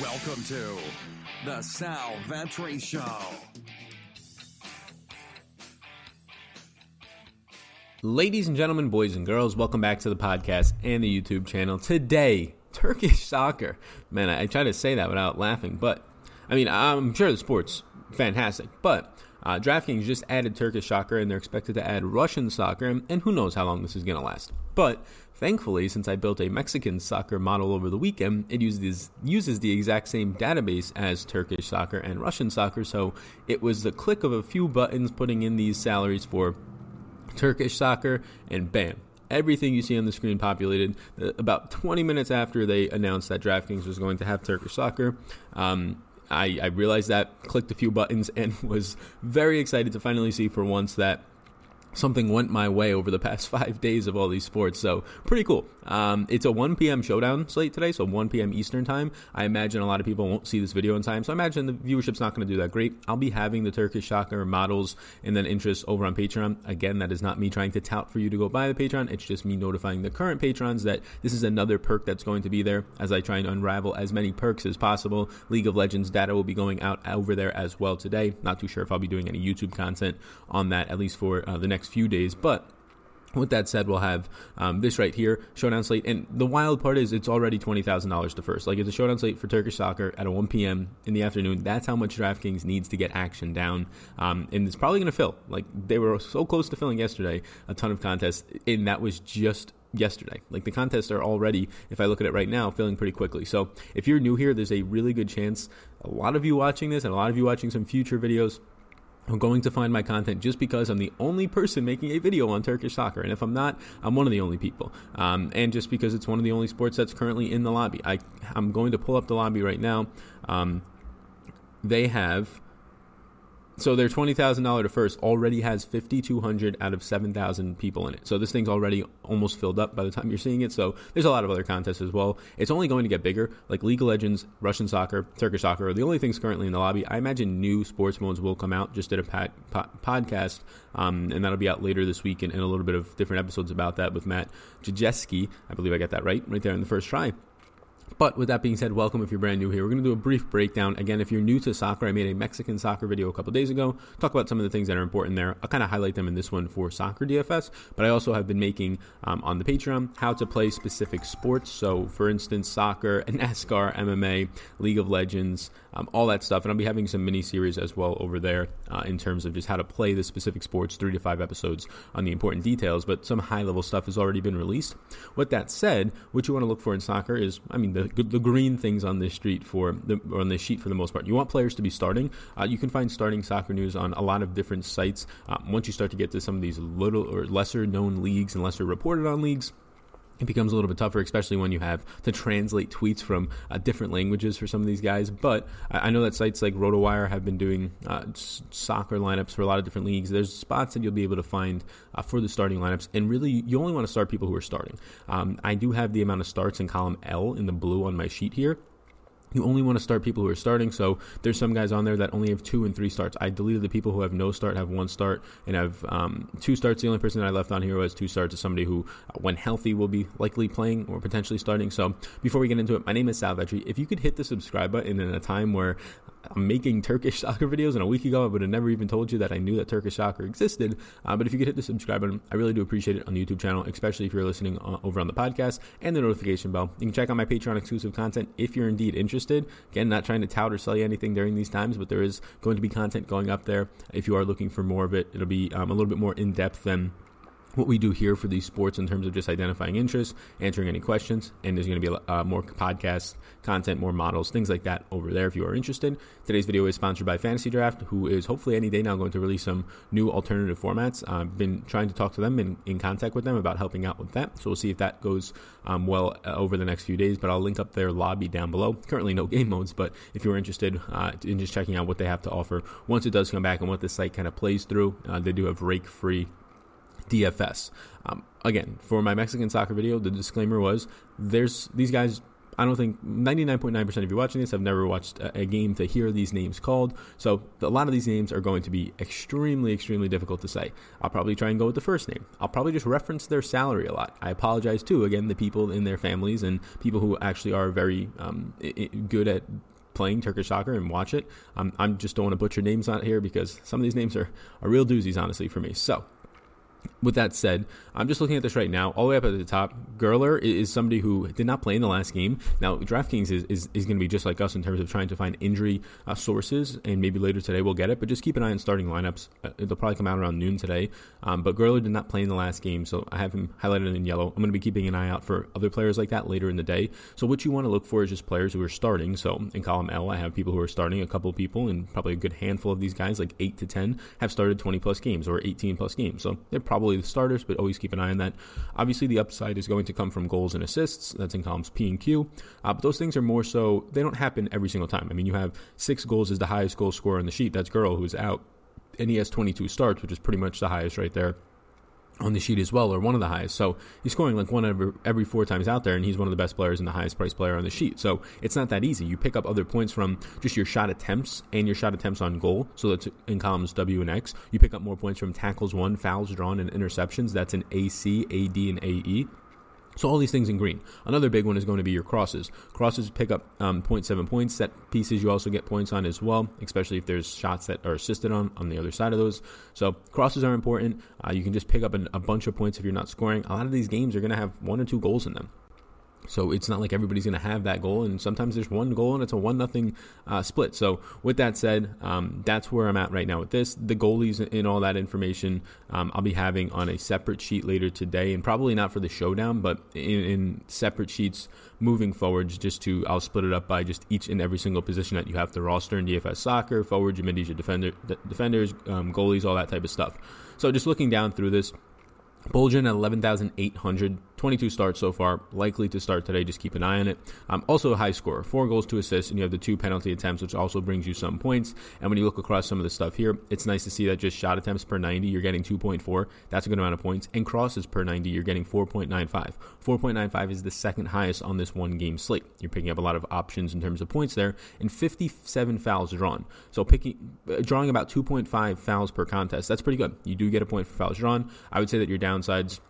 Welcome to the Sal Vetri Show. Ladies and gentlemen, boys and girls, welcome back to the podcast and the YouTube channel. Today, Turkish soccer. Man, I, I try to say that without laughing, but I mean, I'm sure the sport's fantastic, but uh, DraftKings just added Turkish soccer and they're expected to add Russian soccer, and who knows how long this is going to last. But thankfully, since I built a Mexican soccer model over the weekend, it uses, uses the exact same database as Turkish soccer and Russian soccer, so it was the click of a few buttons putting in these salaries for Turkish soccer, and bam, everything you see on the screen populated. Uh, about 20 minutes after they announced that DraftKings was going to have Turkish soccer, um, I, I realized that, clicked a few buttons, and was very excited to finally see for once that something went my way over the past five days of all these sports. So pretty cool. Um, it's a 1 p.m. showdown slate today, so 1 p.m. Eastern time. I imagine a lot of people won't see this video in time, so I imagine the viewership's not going to do that great. I'll be having the Turkish soccer models and then interest over on Patreon. Again, that is not me trying to tout for you to go buy the Patreon. It's just me notifying the current patrons that this is another perk that's going to be there as I try and unravel as many perks as possible. League of Legends data will be going out over there as well today. Not too sure if I'll be doing any YouTube content on that, at least for uh, the next few days, but with that said, we'll have um, this right here, showdown slate. And the wild part is it's already $20,000 to first. Like it's a showdown slate for Turkish soccer at a 1 p.m. in the afternoon. That's how much DraftKings needs to get action down. Um, and it's probably going to fill. Like they were so close to filling yesterday, a ton of contests. And that was just yesterday. Like the contests are already, if I look at it right now, filling pretty quickly. So if you're new here, there's a really good chance a lot of you watching this and a lot of you watching some future videos I'm going to find my content just because I'm the only person making a video on Turkish soccer. And if I'm not, I'm one of the only people. Um, and just because it's one of the only sports that's currently in the lobby. I, I'm going to pull up the lobby right now. Um, they have so their twenty thousand dollar to first already has fifty two hundred out of seven thousand people in it. So this thing's already almost filled up by the time you're seeing it. So there's a lot of other contests as well. It's only going to get bigger. Like League of Legends, Russian soccer, Turkish soccer are the only things currently in the lobby. I imagine new sports modes will come out. Just did a pod, podcast, um, and that'll be out later this week, and, and, a little bit of different episodes about that with Matt Jajeski. I believe I got that right, right there in the first try. But with that being said, welcome if you're brand new here. We're going to do a brief breakdown. Again, if you're new to soccer, I made a Mexican soccer video a couple days ago. Talk about some of the things that are important there. I'll kind of highlight them in this one for soccer DFS, but I also have been making um, on the Patreon how to play specific sports. So, for instance, soccer, NASCAR, MMA, League of Legends, um, all that stuff. And I'll be having some mini series as well over there uh, in terms of just how to play the specific sports, three to five episodes on the important details. But some high level stuff has already been released. With that said, what you want to look for in soccer is, I mean, the the green things on this street for the or on this sheet for the most part. You want players to be starting. Uh, you can find starting soccer news on a lot of different sites. Uh, once you start to get to some of these little or lesser known leagues and lesser reported on leagues it becomes a little bit tougher, especially when you have to translate tweets from uh, different languages for some of these guys. But I, I know that sites like RotoWire have been doing uh, soccer lineups for a lot of different leagues. There's spots that you'll be able to find uh, for the starting lineups, and really, you only want to start people who are starting. Um, I do have the amount of starts in column L in the blue on my sheet here you only want to start people who are starting. So there's some guys on there that only have two and three starts. I deleted the people who have no start, have one start, and have um, two starts. The only person that I left on here who has two starts is somebody who, uh, when healthy, will be likely playing or potentially starting. So before we get into it, my name is Sal Vetri. If you could hit the subscribe button in a time where I'm making Turkish soccer videos, and a week ago I would have never even told you that I knew that Turkish soccer existed. Uh, but if you could hit the subscribe button, I really do appreciate it on the YouTube channel, especially if you're listening uh, over on the podcast and the notification bell. You can check out my Patreon exclusive content if you're indeed interested. Again, not trying to tout or sell you anything during these times, but there is going to be content going up there. If you are looking for more of it, it'll be um, a little bit more in depth than what we do here for these sports in terms of just identifying interests, answering any questions, and there's going to be uh, more podcast content, more models, things like that over there if you are interested. Today's video is sponsored by FantasyDraft, who is hopefully any day now going to release some new alternative formats. I've been trying to talk to them and in, contact with them about helping out with that, so we'll see if that goes um, well uh, over the next few days. But I'll link up their lobby down below. Currently, no game modes, but if you're interested uh, in just checking out what they have to offer once it does come back and what the site kind of plays through, uh, they do have rake free DFS. Um, again, for my Mexican soccer video, the disclaimer was there's these guys I don't think 99.9% of you watching this have never watched a, game to hear these names called. So a lot of these names are going to be extremely, extremely difficult to say. I'll probably try and go with the first name. I'll probably just reference their salary a lot. I apologize too, again, the people in their families and people who actually are very um, good at playing Turkish soccer and watch it. Um, I'm just don't want to butcher names out here because some of these names are, are real doozies, honestly, for me. So with that said, I'm just looking at this right now. All the way up at the top, Gerler is somebody who did not play in the last game. Now, DraftKings is, is, is going to be just like us in terms of trying to find injury uh, sources, and maybe later today we'll get it. But just keep an eye on starting lineups. Uh, they'll probably come out around noon today. Um, but Gerler did not play in the last game, so I have him highlighted in yellow. I'm going to be keeping an eye out for other players like that later in the day. So what you want to look for is just players who are starting. So in column L, I have people who are starting, a couple of people, and probably a good handful of these guys, like 8 to 10, have started 20 plus games or 18 plus games. So they're probably the starters, but always keep an eye on that. Obviously, the upside is going to come from goals and assists. That's in columns P and Q. Uh, but those things are more so, they don't happen every single time. I mean, you have six goals as the highest goal scorer on the sheet. That's Girl, who's out. And he has 22 starts, which is pretty much the highest right there on the sheet as well, or one of the highest. So he's scoring like one every, every four times out there, and he's one of the best players and the highest priced player on the sheet. So it's not that easy. You pick up other points from just your shot attempts and your shot attempts on goal. So that's in columns W and X. You pick up more points from tackles won, fouls drawn, and interceptions. That's in AC, AD, and AE. So all these things in green. Another big one is going to be your crosses. Crosses pick up um, 0.7 points. Set pieces you also get points on as well, especially if there's shots that are assisted on on the other side of those. So crosses are important. Uh, you can just pick up an, a bunch of points if you're not scoring. A lot of these games are going to have one or two goals in them. So it's not like everybody's going to have that goal, and sometimes there's one goal and it's a one nothing uh, split. So with that said, um, that's where I'm at right now with this. The goalies and all that information um, I'll be having on a separate sheet later today, and probably not for the showdown, but in, in separate sheets moving forwards. Just to I'll split it up by just each and every single position that you have to roster in DFS soccer, forwards, your middies, your defender, defenders, um, goalies, all that type of stuff. So just looking down through this. Boljan at 11,800 22 starts so far, likely to start today. Just keep an eye on it. Um, also, a high score, four goals, two assists, and you have the two penalty attempts, which also brings you some points. And when you look across some of the stuff here, it's nice to see that just shot attempts per 90, you're getting 2.4. That's a good amount of points. And crosses per 90, you're getting 4.95. 4.95 is the second highest on this one game slate. You're picking up a lot of options in terms of points there, and 57 fouls drawn. So picking, uh, drawing about 2.5 fouls per contest. That's pretty good. You do get a point for fouls drawn. I would say that your downsides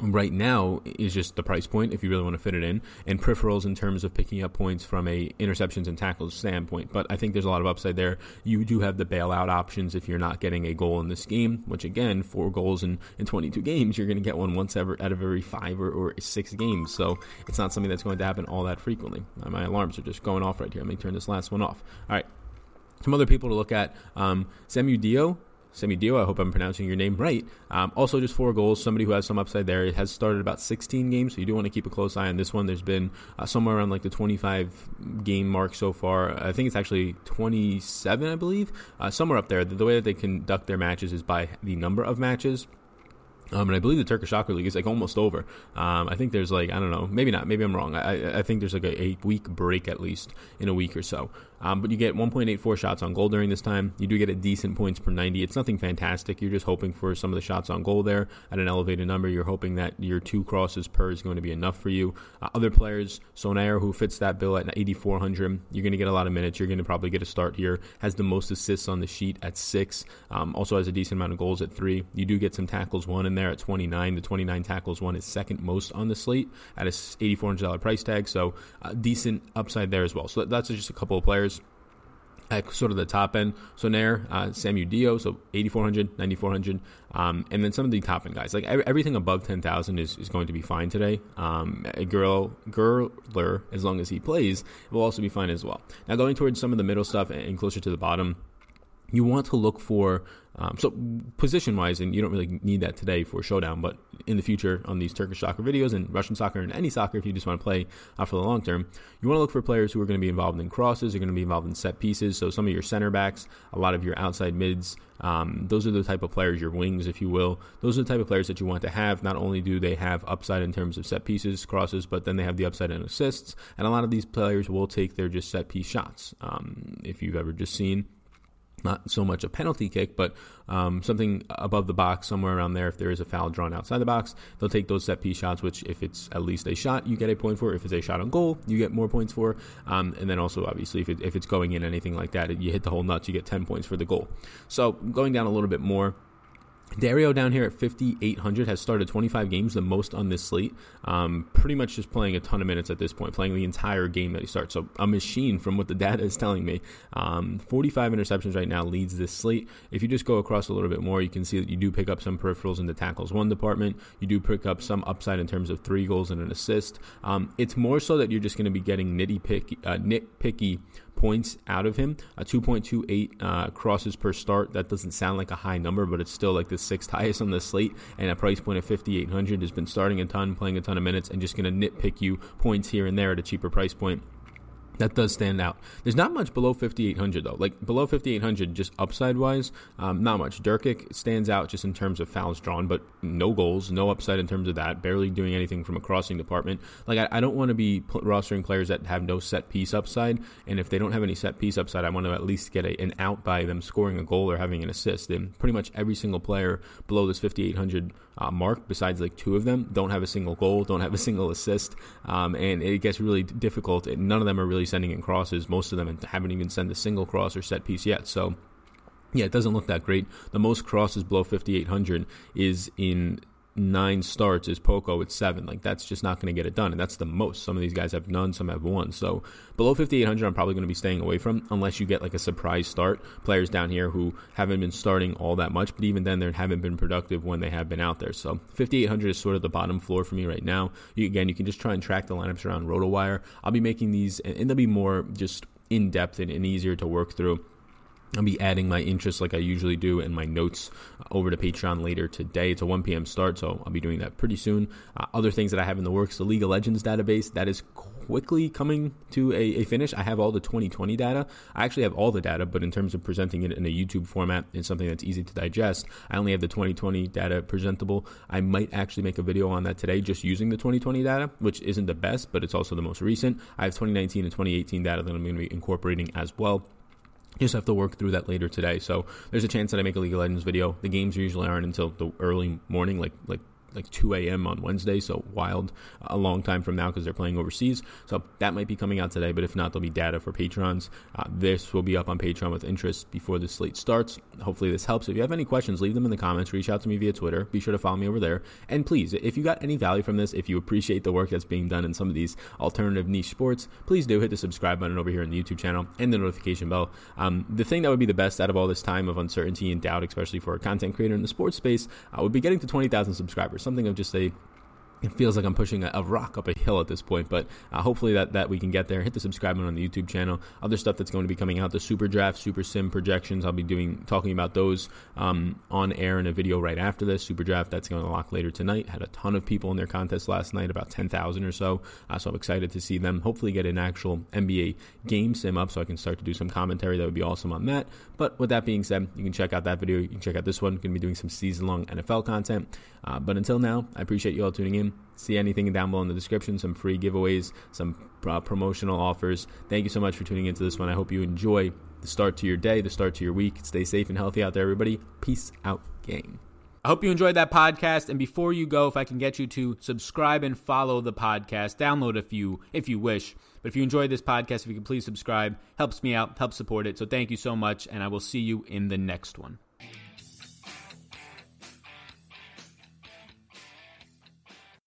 right now is just the price point if you really want to fit it in and peripherals in terms of picking up points from a interceptions and tackles standpoint. But i think there's a lot of upside there. You do have the bailout options if you're not getting a goal in this game which again four goals in, in 22 games you're going to get one once ever out of every five or, or, six games. So it's not something that's going to happen all that frequently. My alarms are just going off right here. Let me turn this last one off. All right. Some other people to look at. Um, Samu Dio Semidio, I hope I'm pronouncing your name right. Um, also, just four goals. Somebody who has some upside there. It has started about 16 games, so you do want to keep a close eye on this one. There's been uh, somewhere around like the 25 game mark so far. I think it's actually 27, I believe, uh, somewhere up there. The, the way that they conduct their matches is by the number of matches. Um, and I believe the Turkish Soccer League is like almost over. Um, I think there's like I don't know, maybe not, maybe I'm wrong. I, I think there's like a, a week break at least in a week or so. Um, but you get 1.84 shots on goal during this time. You do get a decent points per 90. It's nothing fantastic. You're just hoping for some of the shots on goal there at an elevated number. You're hoping that your two crosses per is going to be enough for you. Uh, other players, Sonair, who fits that bill at 8,400, you're going to get a lot of minutes. You're going to probably get a start here. Has the most assists on the sheet at six. Um, also has a decent amount of goals at three. You do get some tackles won in there at 29. The 29 tackles won is second most on the slate at a $8,400 price tag. So uh, decent upside there as well. So that's just a couple of players at sort of the top end. So Nair, uh, Samu Dio, so 8,400, 9,400. Um, and then some of the top end guys. Like everything above 10,000 is, is going to be fine today. Um, a girl, Gerler, as long as he plays, will also be fine as well. Now going towards some of the middle stuff and closer to the bottom, you want to look for um, so position wise, and you don't really need that today for showdown, but in the future on these Turkish soccer videos and Russian soccer and any soccer, if you just want to play uh, for the long term, you want to look for players who are going to be involved in crosses, are going to be involved in set pieces. So some of your center backs, a lot of your outside mids, um, those are the type of players, your wings, if you will. Those are the type of players that you want to have. Not only do they have upside in terms of set pieces, crosses, but then they have the upside in assists. And a lot of these players will take their just set piece shots. Um, if you've ever just seen not so much a penalty kick, but um, something above the box, somewhere around there. If there is a foul drawn outside the box, they'll take those set piece shots, which, if it's at least a shot, you get a point for. If it's a shot on goal, you get more points for. Um, and then also, obviously, if, it, if it's going in anything like that, you hit the whole nuts, you get 10 points for the goal. So going down a little bit more, Dario down here at 5,800 has started 25 games, the most on this slate. Um, pretty much just playing a ton of minutes at this point, playing the entire game that he starts. So a machine from what the data is telling me. Um, 45 interceptions right now leads this slate. If you just go across a little bit more, you can see that you do pick up some peripherals in the tackles won department. You do pick up some upside in terms of three goals and an assist. Um, it's more so that you're just going to be getting nitty picky, uh, nitpicky points out of him. A 2.28 uh, crosses per start. That doesn't sound like a high number, but it's still like the sixth highest on the slate. And a price point of 5,800 has been starting a ton, playing a ton of minutes, and just going to nitpick you points here and there at a cheaper price point. That does stand out. There's not much below 5,800 though. Like below 5,800, just upside wise, um, not much. Durkic stands out just in terms of fouls drawn, but no goals, no upside in terms of that. Barely doing anything from a crossing department. Like I, I don't want to be rostering players that have no set piece upside, and if they don't have any set piece upside, I want to at least get a, an out by them scoring a goal or having an assist. And pretty much every single player below this 5,800 uh, mark, besides like two of them, don't have a single goal, don't have a single assist, um, and it gets really difficult. None of them are really sending in crosses. Most of them haven't even sent a single cross or set piece yet. So, yeah, it doesn't look that great. The most crosses below 5,800 is in nine starts is Poco at seven. Like that's just not going to get it done, and that's the most. Some of these guys have none, some have one. So below 5,800, I'm probably going to be staying away from unless you get like a surprise start. Players down here who haven't been starting all that much, but even then they haven't been productive when they have been out there. So 5,800 is sort of the bottom floor for me right now. You, again, you can just try and track the lineups around RotoWire. I'll be making these, and they'll be more just in depth and, and easier to work through I'll be adding my interests like I usually do and my notes over to Patreon later today. It's a 1 p.m. start, so I'll be doing that pretty soon. Uh, other things that I have in the works the League of Legends database that is quickly coming to a, a, finish. I have all the 2020 data. I actually have all the data, but in terms of presenting it in a YouTube format and something that's easy to digest, I only have the 2020 data presentable. I might actually make a video on that today just using the 2020 data, which isn't the best, but it's also the most recent. I have 2019 and 2018 data that I'm going to be incorporating as well just have to work through that later today. So there's a chance that I make a League of Legends video. The games usually aren't until the early morning, like like like 2 a.m. on Wednesday, so wild, a long time from now because they're playing overseas. So that might be coming out today, but if not, there'll be data for patrons. Uh, this will be up on Patreon with interest before the slate starts. Hopefully, this helps. If you have any questions, leave them in the comments. Reach out to me via Twitter. Be sure to follow me over there. And please, if you got any value from this, if you appreciate the work that's being done in some of these alternative niche sports, please do hit the subscribe button over here in the YouTube channel and the notification bell. Um, the thing that would be the best out of all this time of uncertainty and doubt, especially for a content creator in the sports space, uh, would be getting to 20,000 subscribers. Something of just a it feels like I'm pushing a, a, rock up a hill at this point, but uh, hopefully that, that we can get there. Hit the subscribe button on the YouTube channel. Other stuff that's going to be coming out: the SuperDraft, Super Sim projections. I'll be doing talking about those um, on air in a video right after this. SuperDraft that's going to lock later tonight. Had a ton of people in their contest last night, about ten thousand or so. Uh, so I'm excited to see them. Hopefully get an actual NBA game sim up so I can start to do some commentary. That would be awesome on that. But with that being said, you can check out that video. You can check out this one. Going to be doing some season long NFL content. Uh, but until now, I appreciate you all tuning in see anything down below in the description, some free giveaways, some uh, promotional offers. Thank you so much for tuning into this one. I hope you enjoy the start to your day, the start to your week. Stay safe and healthy out there, everybody. Peace out, gang. I hope you enjoyed that podcast. And before you go, if I can get you to subscribe and follow the podcast, download a few if you wish. But if you enjoyed this podcast, if you could please subscribe, helps me out, helps support it. So thank you so much, and I will see you in the next one.